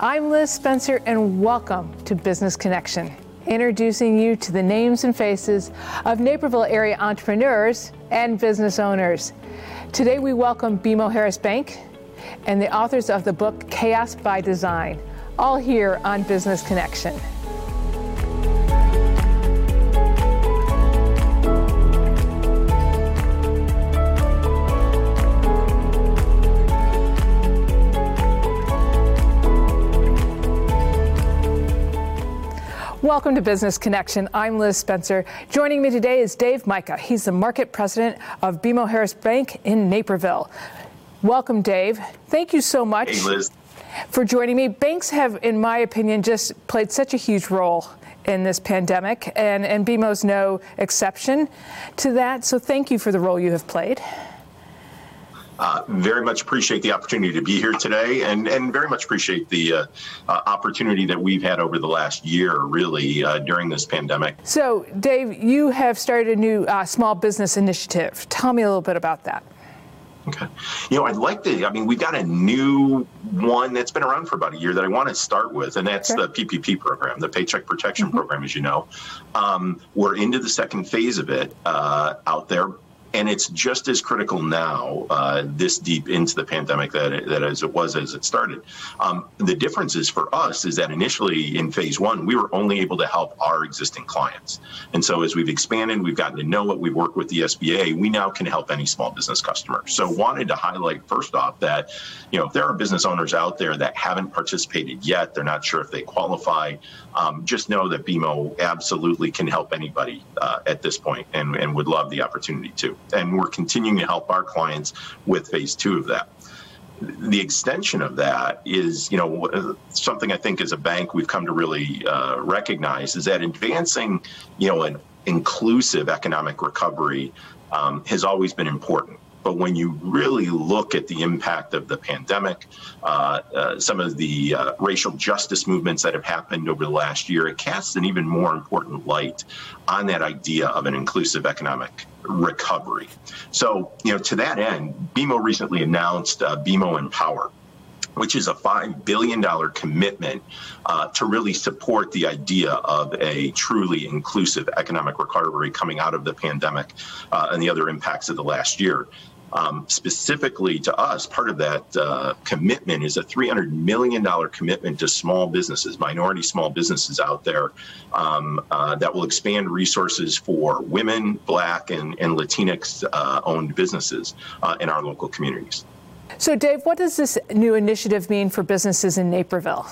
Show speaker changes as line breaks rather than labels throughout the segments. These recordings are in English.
I'm Liz Spencer, and welcome to Business Connection, introducing you to the names and faces of Naperville area entrepreneurs and business owners. Today, we welcome BMO Harris Bank and the authors of the book Chaos by Design, all here on Business Connection. Welcome to Business Connection. I'm Liz Spencer. Joining me today is Dave Micah. He's the market president of BMO Harris Bank in Naperville. Welcome, Dave. Thank you so much
hey,
for joining me. Banks have, in my opinion, just played such a huge role in this pandemic, and, and BMO's no exception to that. So thank you for the role you have played.
Uh, very much appreciate the opportunity to be here today and, and very much appreciate the uh, uh, opportunity that we've had over the last year, really, uh, during this pandemic.
So, Dave, you have started a new uh, small business initiative. Tell me a little bit about that.
Okay. You know, I'd like to, I mean, we've got a new one that's been around for about a year that I want to start with, and that's okay. the PPP program, the Paycheck Protection mm-hmm. Program, as you know. Um, we're into the second phase of it uh, out there and it's just as critical now, uh, this deep into the pandemic, that, that as it was as it started. Um, the difference is for us is that initially in phase one, we were only able to help our existing clients. And so as we've expanded, we've gotten to know what we work with the SBA, we now can help any small business customer. So wanted to highlight first off that, you know, if there are business owners out there that haven't participated yet, they're not sure if they qualify, um, just know that BMO absolutely can help anybody uh, at this point and, and would love the opportunity to and we're continuing to help our clients with phase two of that the extension of that is, you know, something I think as a bank we've come to really uh, recognize is that advancing, you know, an inclusive economic recovery um, has always been important. But when you really look at the impact of the pandemic, uh, uh, some of the uh, racial justice movements that have happened over the last year, it casts an even more important light on that idea of an inclusive economic recovery. So, you know, to that end, BMO recently announced uh, BMO Empower which is a $5 billion commitment uh, to really support the idea of a truly inclusive economic recovery coming out of the pandemic uh, and the other impacts of the last year. Um, specifically to us, part of that uh, commitment is a $300 million commitment to small businesses, minority small businesses out there um, uh, that will expand resources for women, Black, and, and Latinx uh, owned businesses uh, in our local communities.
So, Dave, what does this new initiative mean for businesses in Naperville?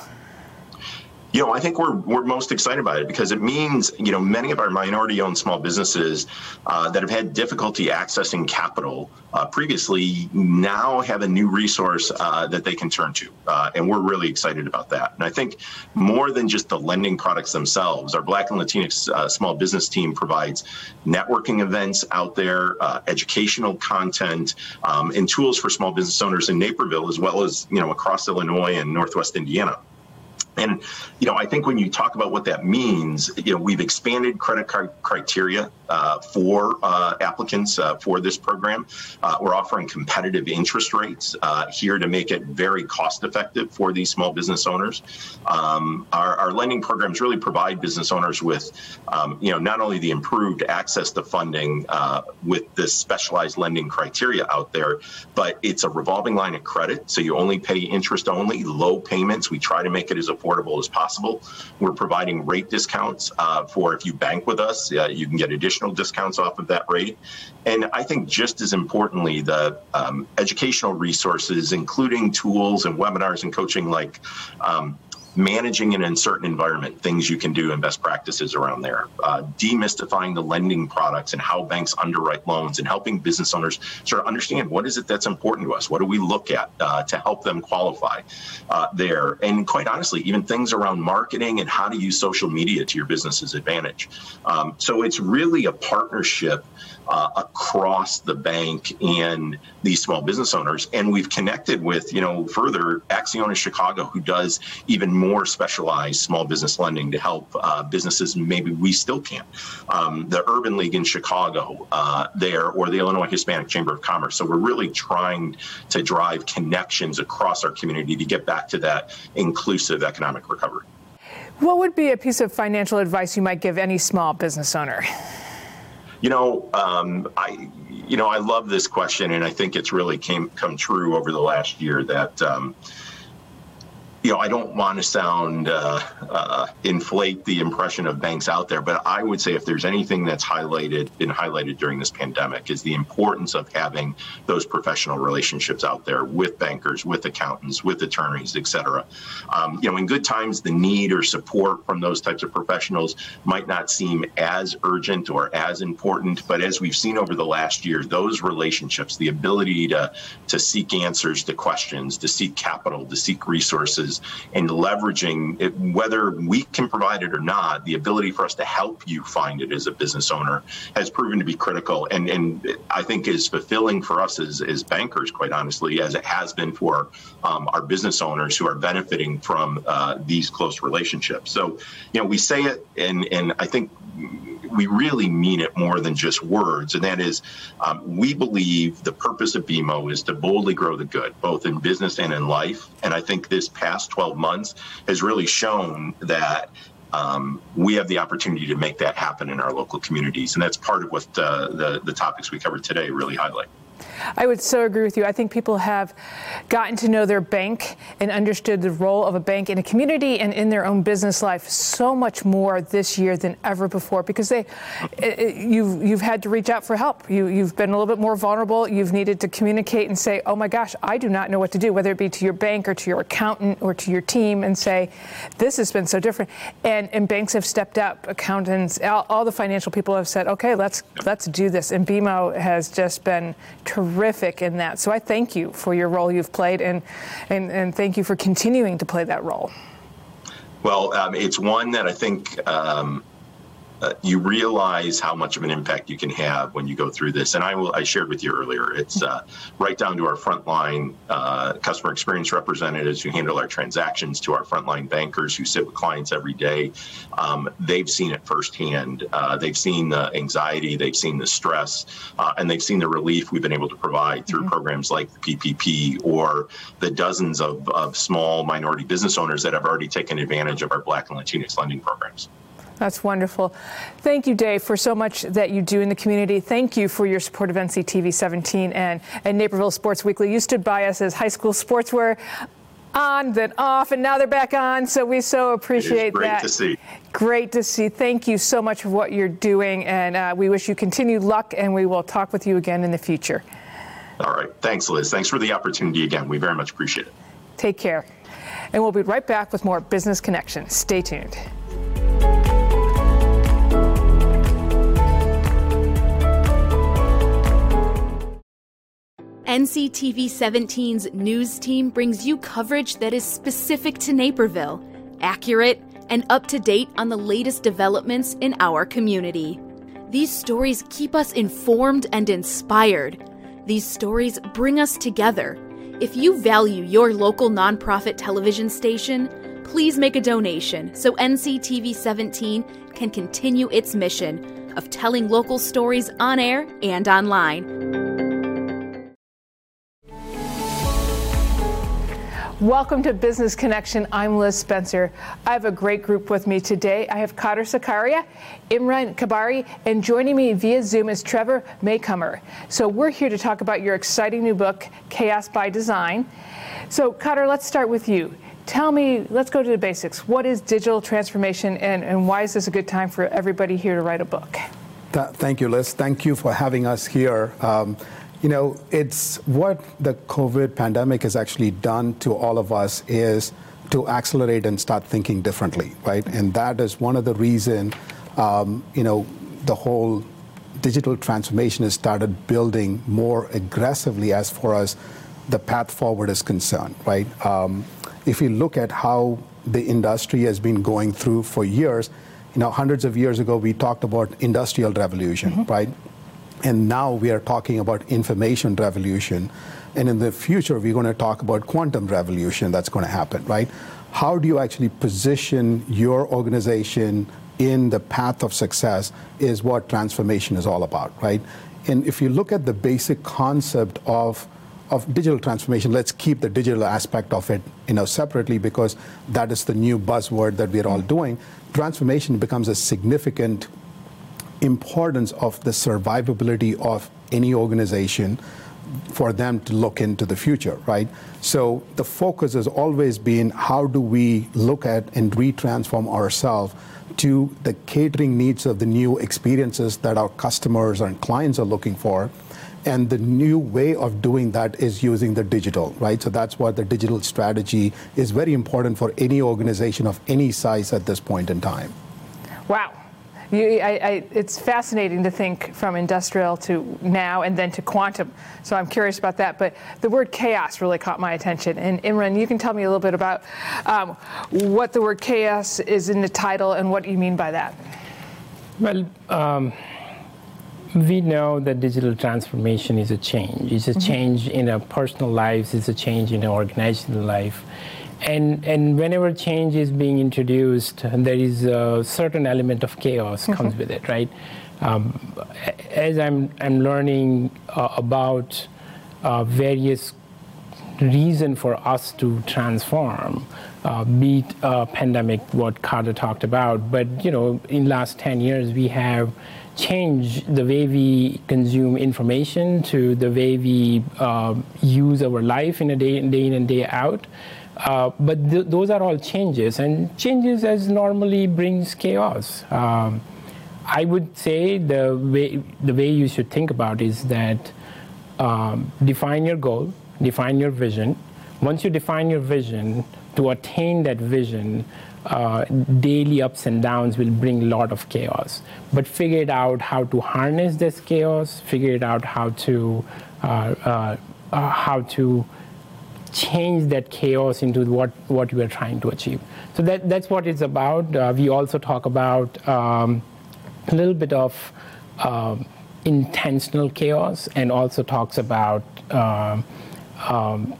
You know, I think we're we're most excited about it because it means you know many of our minority-owned small businesses uh, that have had difficulty accessing capital uh, previously now have a new resource uh, that they can turn to, uh, and we're really excited about that. And I think more than just the lending products themselves, our Black and Latinx uh, small business team provides networking events out there, uh, educational content, um, and tools for small business owners in Naperville as well as you know across Illinois and Northwest Indiana. And, you know, I think when you talk about what that means, you know, we've expanded credit card criteria uh, for uh, applicants uh, for this program. Uh, we're offering competitive interest rates uh, here to make it very cost effective for these small business owners. Um, our, our, lending programs really provide business owners with, um, you know, not only the improved access to funding uh, with this specialized lending criteria out there, but it's a revolving line of credit. So you only pay interest only, low payments. We try to make it as affordable as possible. We're providing rate discounts uh, for if you bank with us, uh, you can get additional discounts off of that rate. And I think just as importantly, the um, educational resources, including tools and webinars and coaching like um, managing an uncertain environment, things you can do and best practices around there, uh, demystifying the lending products and how banks underwrite loans, and helping business owners sort of understand what is it that's important to us, what do we look at uh, to help them qualify uh, there, and quite honestly, even things around marketing and how to use social media to your business's advantage. Um, so it's really a partnership uh, across the bank and these small business owners. And we've connected with, you know, further Accionis Chicago, who does even more specialized small business lending to help uh, businesses maybe we still can't. Um, the Urban League in Chicago uh, there, or the Illinois Hispanic Chamber of Commerce. So we're really trying to drive connections across our community to get back to that inclusive economic recovery.
What would be a piece of financial advice you might give any small business owner?
You know, um, I you know I love this question, and I think it's really came come true over the last year that. Um, you know, I don't want to sound uh, uh, inflate the impression of banks out there, but I would say if there's anything that's highlighted been highlighted during this pandemic is the importance of having those professional relationships out there with bankers, with accountants, with attorneys, et cetera. Um, you know, in good times, the need or support from those types of professionals might not seem as urgent or as important, but as we've seen over the last year, those relationships, the ability to to seek answers to questions, to seek capital, to seek resources and leveraging it, whether we can provide it or not, the ability for us to help you find it as a business owner has proven to be critical. And, and I think is fulfilling for us as, as bankers, quite honestly, as it has been for um, our business owners who are benefiting from uh, these close relationships. So, you know, we say it, and, and I think we really mean it more than just words, and that is um, we believe the purpose of BMO is to boldly grow the good, both in business and in life. And I think this past 12 months has really shown that um, we have the opportunity to make that happen in our local communities. And that's part of what uh, the, the topics we covered today really highlight.
I would so agree with you. I think people have gotten to know their bank and understood the role of a bank in a community and in their own business life so much more this year than ever before because they, you've, you've had to reach out for help. You, you've been a little bit more vulnerable. You've needed to communicate and say, oh my gosh, I do not know what to do, whether it be to your bank or to your accountant or to your team and say, this has been so different. And, and banks have stepped up, accountants, all, all the financial people have said, okay, let's, let's do this. And BMO has just been terrific in that. So I thank you for your role you've played and, and, and thank you for continuing to play that role.
Well, um, it's one that I think um, uh, you realize how much of an impact you can have when you go through this. And I will, I shared with you earlier, it's uh, right down to our frontline uh, customer experience representatives who handle our transactions, to our frontline bankers who sit with clients every day. Um, they've seen it firsthand. Uh, they've seen the anxiety, they've seen the stress, uh, and they've seen the relief we've been able to provide through mm-hmm. programs like the PPP or the dozens of, of small minority business owners that have already taken advantage of our Black and Latinx lending programs.
That's wonderful. Thank you, Dave, for so much that you do in the community. Thank you for your support of NCTV 17 and, and Naperville Sports Weekly. You stood by us as high school sports were on, then off, and now they're back on. So we so appreciate
great
that.
Great to see.
Great to see. Thank you so much for what you're doing, and uh, we wish you continued luck, and we will talk with you again in the future.
All right. Thanks, Liz. Thanks for the opportunity again. We very much appreciate it.
Take care. And we'll be right back with more Business Connection. Stay tuned.
NCTV 17's news team brings you coverage that is specific to Naperville, accurate, and up to date on the latest developments in our community. These stories keep us informed and inspired. These stories bring us together. If you value your local nonprofit television station, please make a donation so NCTV 17 can continue its mission of telling local stories on air and online.
Welcome to Business Connection. I'm Liz Spencer. I have a great group with me today. I have Kader Sakaria, Imran Kabari, and joining me via Zoom is Trevor Maycomer. So we're here to talk about your exciting new book, Chaos by Design. So Kader, let's start with you. Tell me, let's go to the basics. What is digital transformation and, and why is this a good time for everybody here to write a book?
Thank you, Liz. Thank you for having us here. Um, you know, it's what the COVID pandemic has actually done to all of us is to accelerate and start thinking differently, right? And that is one of the reason, um, you know, the whole digital transformation has started building more aggressively as far as the path forward is concerned, right? Um, if you look at how the industry has been going through for years, you know, hundreds of years ago, we talked about industrial revolution, mm-hmm. right? And now we are talking about information revolution. And in the future, we're going to talk about quantum revolution that's going to happen, right? how do you actually position your organization in the path of success is what transformation is all about, right? And if you look at the basic concept of of digital transformation, let's keep the digital aspect of it, you know, separately because that is the new buzzword that we're all doing. Transformation becomes a significant importance of the survivability of any organization for them to look into the future, right? So the focus has always been how do we look at and retransform ourselves to the catering needs of the new experiences that our customers and clients are looking for. And the new way of doing that is using the digital, right? So that's what the digital strategy is very important for any organization of any size at this point in time.
Wow. You, I, I, it's fascinating to think from industrial to now and then to quantum. So I'm curious about that. But the word chaos really caught my attention. And Imran, you can tell me a little bit about um, what the word chaos is in the title and what you mean by that.
Well, um, we know that digital transformation is a change. It's a mm-hmm. change in our personal lives. It's a change in our organizational life and and whenever change is being introduced, there is a certain element of chaos mm-hmm. comes with it, right? Um, as I'm I'm learning uh, about uh, various reason for us to transform, uh, beat uh, pandemic, what Kader talked about, but you know, in last 10 years we have changed the way we consume information to the way we uh, use our life in a day, day in and day out. Uh, but th- those are all changes, and changes as normally brings chaos. Um, I would say the way the way you should think about is that um, define your goal, define your vision. Once you define your vision, to attain that vision, uh, daily ups and downs will bring a lot of chaos. But figure it out how to harness this chaos. Figure it out how to uh, uh, uh how to change that chaos into what, what we are trying to achieve. So that, that's what it's about. Uh, we also talk about um, a little bit of um, intentional chaos and also talks about um, um,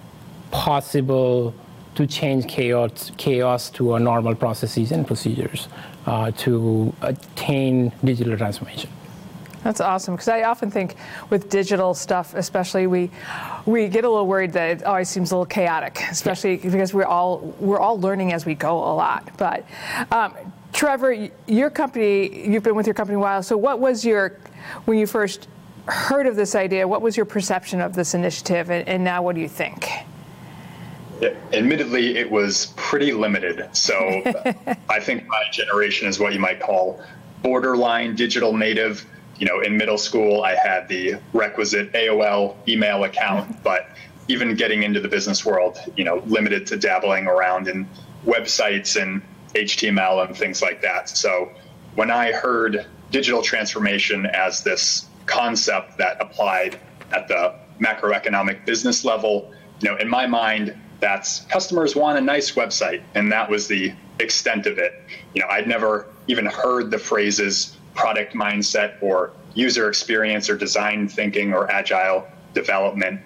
possible to change chaos, chaos to a normal processes and procedures uh, to attain digital transformation.
That's awesome because I often think with digital stuff, especially we we get a little worried that it always seems a little chaotic, especially because we're all we're all learning as we go a lot. But um, Trevor, your company, you've been with your company a while. So what was your when you first heard of this idea? What was your perception of this initiative, and, and now what do you think?
admittedly, it was pretty limited. So I think my generation is what you might call borderline digital native you know, in middle school, I had the requisite AOL email account, but even getting into the business world, you know, limited to dabbling around in websites and HTML and things like that. So when I heard digital transformation as this concept that applied at the macroeconomic business level, you know, in my mind, that's customers want a nice website, and that was the extent of it. You know, I'd never even heard the phrases product mindset or user experience or design thinking or agile development.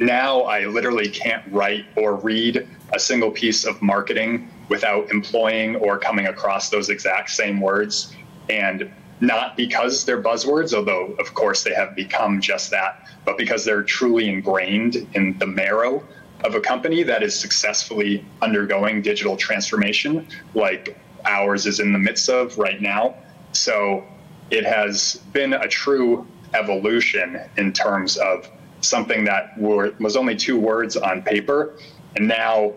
Now I literally can't write or read a single piece of marketing without employing or coming across those exact same words. And not because they're buzzwords, although of course they have become just that, but because they're truly ingrained in the marrow of a company that is successfully undergoing digital transformation, like ours is in the midst of right now. So it has been a true evolution in terms of something that were, was only two words on paper. And now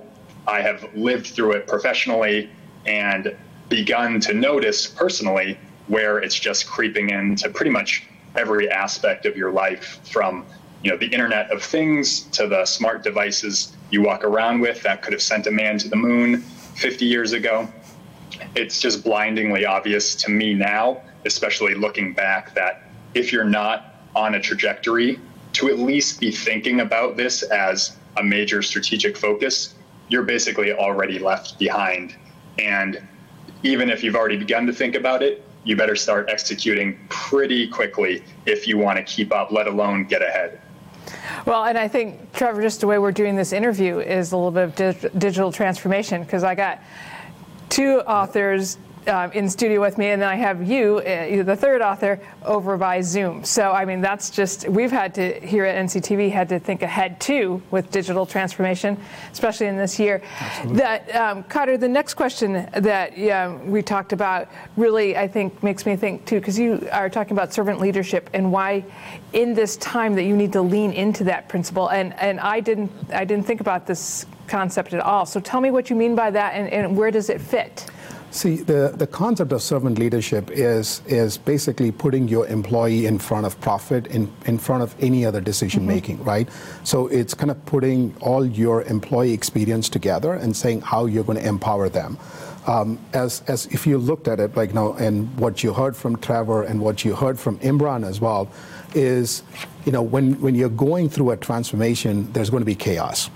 I have lived through it professionally and begun to notice personally where it's just creeping into pretty much every aspect of your life from you know the internet of things to the smart devices you walk around with that could have sent a man to the moon 50 years ago it's just blindingly obvious to me now, especially looking back, that if you're not on a trajectory to at least be thinking about this as a major strategic focus, you're basically already left behind. And even if you've already begun to think about it, you better start executing pretty quickly if you want to keep up, let alone get ahead.
Well, and I think, Trevor, just the way we're doing this interview is a little bit of dig- digital transformation because I got two authors uh, in studio with me, and then I have you, uh, the third author, over by Zoom. So, I mean, that's just, we've had to, here at NCTV, had to think ahead too with digital transformation, especially in this year. Absolutely. That, um, Kader, the next question that yeah, we talked about really, I think, makes me think too, because you are talking about servant leadership and why in this time that you need to lean into that principle. And, and I, didn't, I didn't think about this concept at all. So tell me what you mean by that and, and where does it fit?
See, the, the concept of servant leadership is, is basically putting your employee in front of profit, in, in front of any other decision mm-hmm. making, right? So it's kind of putting all your employee experience together and saying how you're going to empower them. Um, as, as if you looked at it, like you now, and what you heard from Trevor and what you heard from Imran as well, is, you know, when, when you're going through a transformation, there's going to be chaos,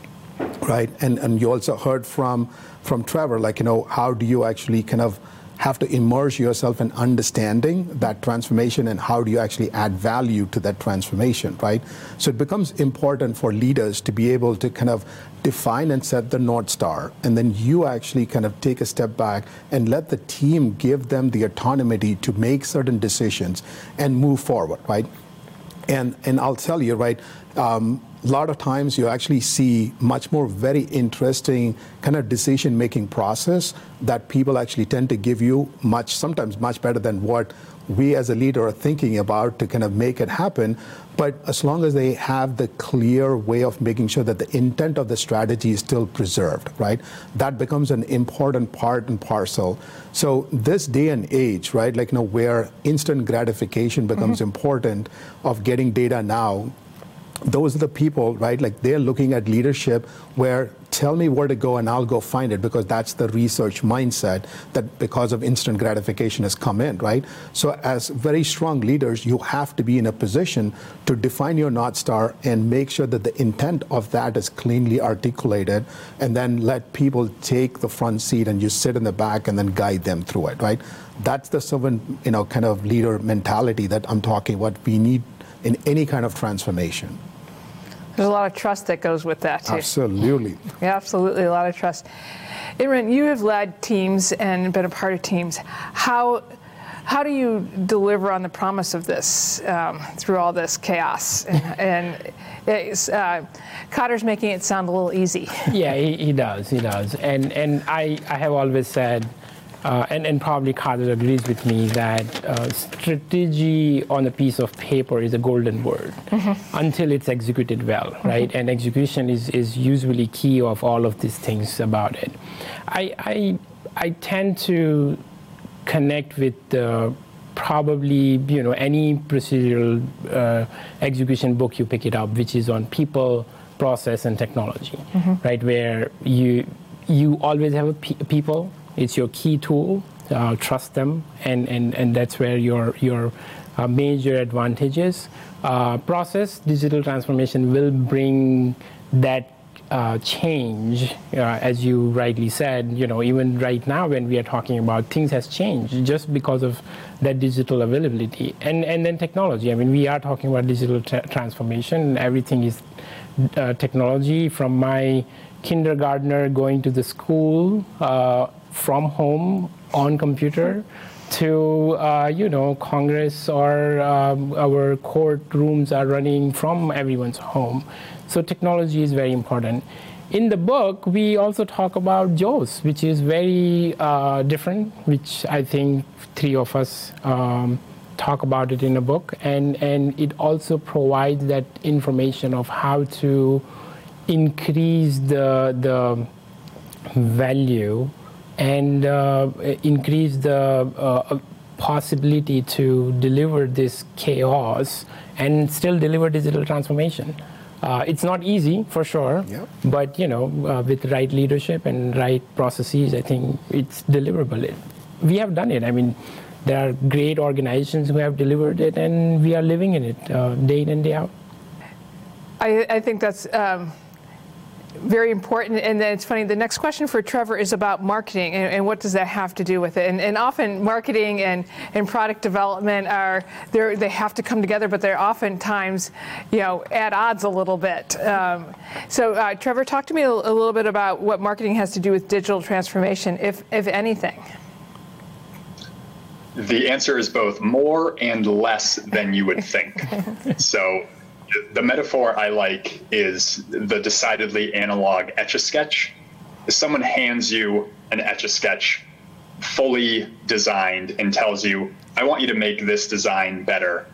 right? And, and you also heard from from Trevor, like, you know, how do you actually kind of have to immerse yourself in understanding that transformation and how do you actually add value to that transformation, right? So it becomes important for leaders to be able to kind of define and set the North Star, and then you actually kind of take a step back and let the team give them the autonomy to make certain decisions and move forward, right? And, and I'll tell you, right, um, a lot of times you actually see much more very interesting kind of decision making process that people actually tend to give you much sometimes much better than what we as a leader are thinking about to kind of make it happen. But as long as they have the clear way of making sure that the intent of the strategy is still preserved right? That becomes an important part and parcel. So this day and age right like you know where instant gratification becomes mm-hmm. important of getting data now those are the people, right? Like they're looking at leadership where tell me where to go and I'll go find it because that's the research mindset that because of instant gratification has come in, right? So as very strong leaders, you have to be in a position to define your North Star and make sure that the intent of that is cleanly articulated and then let people take the front seat and you sit in the back and then guide them through it, right? That's the servant, you know, kind of leader mentality that I'm talking about. We need in any kind of transformation.
There's a lot of trust that goes with that, too.
Absolutely.
Yeah, absolutely, a lot of trust. Imran, you have led teams and been a part of teams. How how do you deliver on the promise of this um, through all this chaos? And, and uh, Kader's making it sound a little easy.
yeah, he, he does. He does. And and I, I have always said uh, and, and, probably Kader agrees with me that uh, strategy on a piece of paper is a golden word mm-hmm. until it's executed well, mm-hmm. right? And execution is, is usually key of all of these things about it. I, I, I tend to connect with probably you know any procedural uh, execution book you pick it up, which is on people, process, and technology, mm-hmm. right? Where you you always have a pe- people it's your key tool. Uh, trust them, and, and, and that's where your your uh, major advantages. Uh, process digital transformation will bring that uh, change, uh, as you rightly said, you know, even right now when we are talking about things has changed just because of that digital availability and and then technology. I mean, we are talking about digital tra- transformation. Everything is uh, technology. From my kindergartner going to the school from home on computer to uh, you know Congress or um, our courtrooms are running from everyone's home. So technology is very important. In the book, we also talk about Josh, which is very uh, different, which I think three of us um, talk about it in a book, and and it also provides that information of how to increase the the value and uh, increase the uh, possibility to deliver this chaos and still deliver digital transformation. Uh, it's not easy for sure, yep. but you know, uh, with right leadership and right processes, I think it's deliverable. It, we have done it. I mean, there are great organizations who have delivered it, and we are living in it uh, day in and day out.
I, I think that's um, very important. And then it's funny, the next question for Trevor is about marketing and, and what does that have to do with it? And, and, often marketing and, and product development are, they have to come together, but they're oftentimes, you know, at odds a little bit. Um, so uh, Trevor, talk to me a, a little bit about what marketing has to do with digital transformation, if, if anything.
The answer is both more and less than you would think. so the metaphor I like is the decidedly analog etch a sketch. If someone hands you an etch a sketch fully designed and tells you, I want you to make this design better.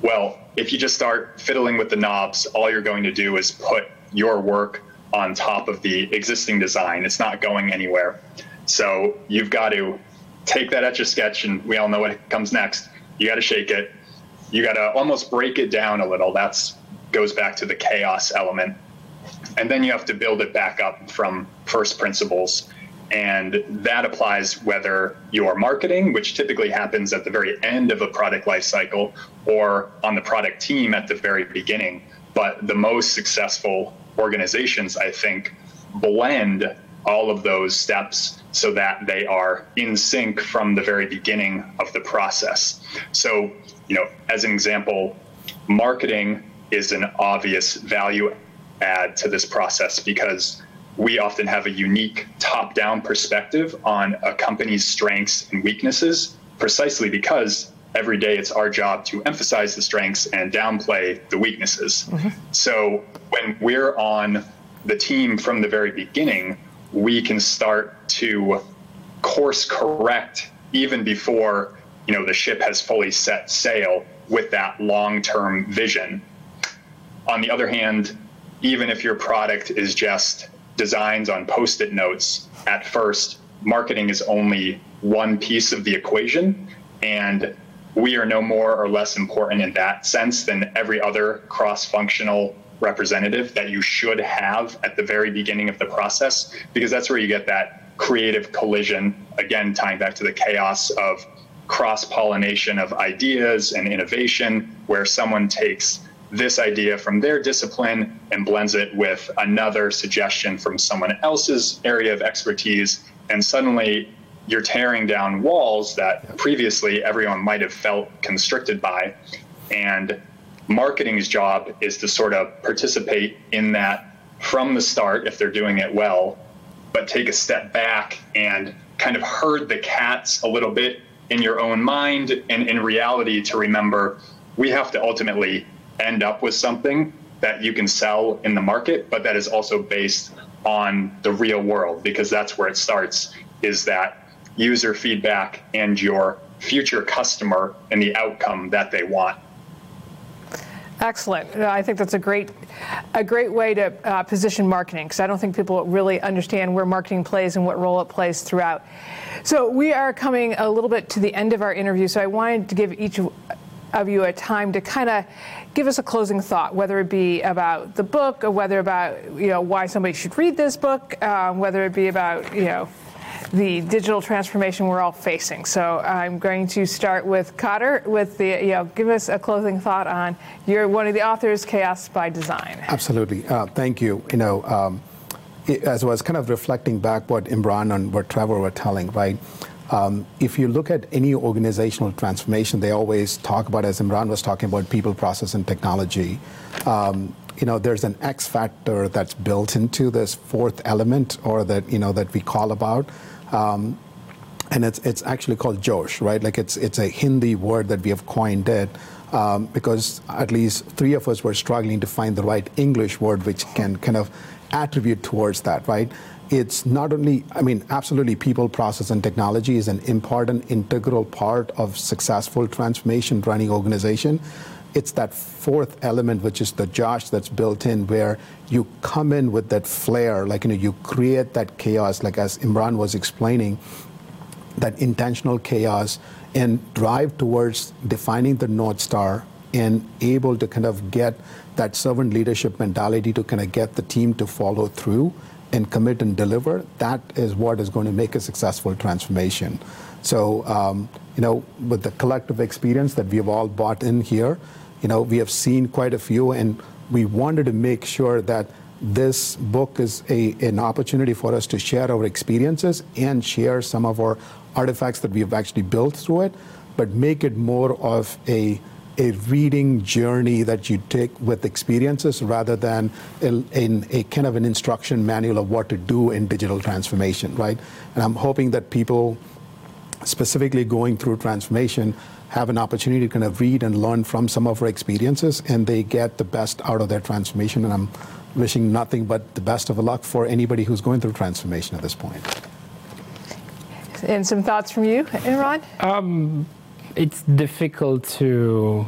Well, if you just start fiddling with the knobs, all you're going to do is put your work on top of the existing design. It's not going anywhere. So you've got to take that etch a sketch, and we all know what comes next. You got to shake it. You got to almost break it down a little. That's goes back to the chaos element. And then you have to build it back up from first principles. And that applies whether you're marketing, which typically happens at the very end of a product lifecycle, or on the product team at the very beginning. But the most successful organizations, I think, blend all of those steps so that they are in sync from the very beginning of the process. So, you know, as an example, marketing is an obvious value add to this process because we often have a unique top down perspective on a company's strengths and weaknesses precisely because every day it's our job to emphasize the strengths and downplay the weaknesses. Mm-hmm. So when we're on the team from the very beginning, we can start to course correct even before you know the ship has fully set sail with that long-term vision on the other hand, even if your product is just designs on post it notes, at first, marketing is only one piece of the equation. And we are no more or less important in that sense than every other cross functional representative that you should have at the very beginning of the process, because that's where you get that creative collision, again, tying back to the chaos of cross pollination of ideas and innovation, where someone takes this idea from their discipline and blends it with another suggestion from someone else's area of expertise. And suddenly you're tearing down walls that previously everyone might have felt constricted by. And marketing's job is to sort of participate in that from the start if they're doing it well, but take a step back and kind of herd the cats a little bit in your own mind and in reality to remember we have to ultimately end up with something that you can sell in the market, but that is also based on the real world because that's where it starts is that user feedback and your future customer and the outcome that they want.
Excellent. I think that's a great, a great way to uh, position marketing because I don't think people really understand where marketing plays and what role it plays throughout. So we are coming a little bit to the end of our interview. So I wanted to give each of you a time to kind of give us a closing thought, whether it be about the book or whether about you know why somebody should read this book, um, whether it be about you know the digital transformation we're all facing. So I'm going to start with Kader with the you know give us a closing thought on you're one of the authors, Chaos by Design.
Absolutely, uh, thank you. You know. Um, as I was kind of reflecting back what Imran and what Trevor were telling, right? Um, if you look at any organizational transformation, they always talk about, as Imran was talking about, people, process, and technology. Um, you know, there's an X factor that's built into this fourth element, or that you know that we call about, um, and it's it's actually called Josh, right? Like it's it's a Hindi word that we have coined it. Um, because at least three of us were struggling to find the right English word which can kind of attribute towards that, right? It's not only, I mean, absolutely people, process, and technology is an important, integral part of successful transformation running organization. It's that fourth element, which is the Josh that's built in, where you come in with that flair, like, you know, you create that chaos, like as Imran was explaining, that intentional chaos and drive towards defining the North Star and able to kind of get that servant leadership mentality to kind of get the team to follow through and commit and deliver, that is what is going to make a successful transformation. So, um, you know, with the collective experience that we have all bought in here, you know, we have seen quite a few, and we wanted to make sure that this book is a, an opportunity for us to share our experiences and share some of our artifacts that we have actually built through it, but make it more of a a reading journey that you take with experiences rather than in a, a, kind of an instruction manual of what to do in digital transformation, right? And I'm hoping that people specifically going through transformation have an opportunity to kind of read and learn from some of our experiences and they get the best out of their transformation. And I'm wishing nothing but the best of luck for anybody who's going through transformation at this point.
And some thoughts from you, Imran?
Um, it's difficult to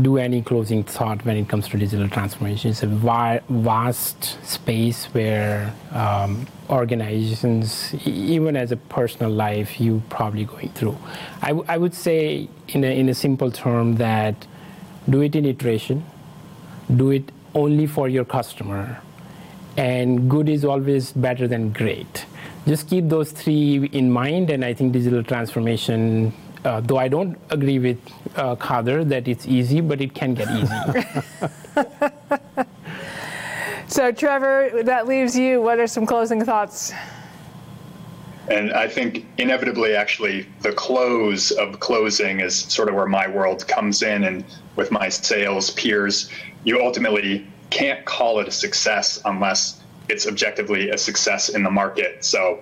do any closing thought when it comes to digital transformation. It's a vast space where um, organizations, even as a personal life, you probably going through. I, I would say, in a, in a simple term, that do it in iteration, do it only for your customer, and good is always better than great. Just keep those three in mind, and I think digital transformation uh, though I don't agree with uh, Kader that it's easy, but it can get easy.
so, Trevor, that leaves you. What are some closing thoughts?
And I think inevitably, actually, the close of closing is sort of where my world comes in. And with my sales peers, you ultimately can't call it a success unless it's objectively a success in the market. So,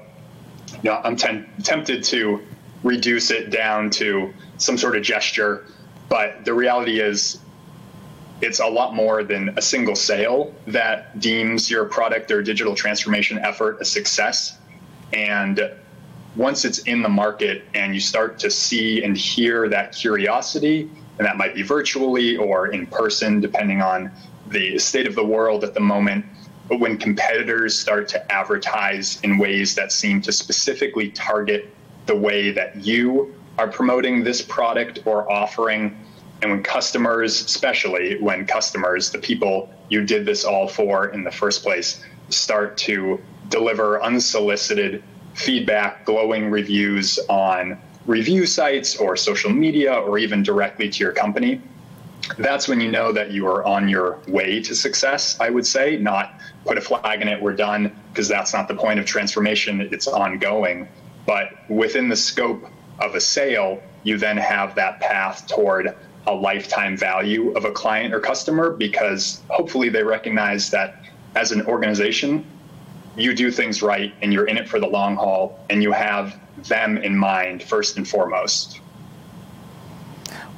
you know, I'm ten- tempted to reduce it down to some sort of gesture. But the reality is, it's a lot more than a single sale that deems your product or digital transformation effort a success. And once it's in the market and you start to see and hear that curiosity, and that might be virtually or in person, depending on the state of the world at the moment. But when competitors start to advertise in ways that seem to specifically target the way that you are promoting this product or offering. And when customers, especially when customers, the people you did this all for in the first place, start to deliver unsolicited feedback, glowing reviews on review sites or social media or even directly to your company, that's when you know that you are on your way to success, I would say, not put a flag in it, we're done, because that's not the point of transformation, it's ongoing. But within the scope of a sale, you then have that path toward a lifetime value of a client or customer because hopefully they recognize that as an organization, you do things right and you're in it for the long haul and you have them in mind first and foremost.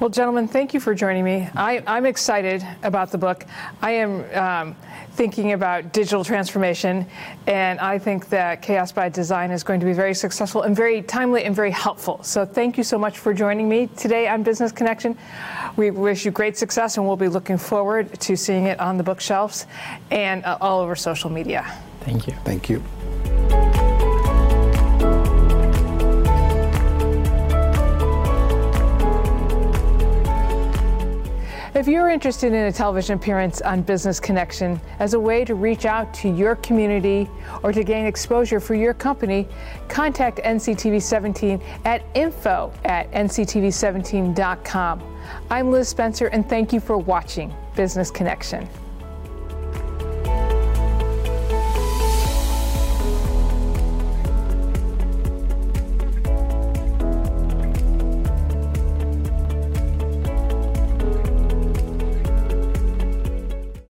Well, gentlemen, thank you for joining me. I, am excited about the book. I am um, thinking about digital transformation, and I think that Chaos by Design is going to be very successful and very timely and very helpful. So, thank you so much for joining me today on Business Connection. We wish you great success, and we'll be looking forward to seeing it on the bookshelves and uh, all over social media.
Thank you.
Thank you.
If you're interested in a television appearance on Business Connection as a way to reach out to your community or to gain exposure for your company, contact NCTV 17 at info at nctv17.com. I'm Liz Spencer, and thank you for watching Business Connection.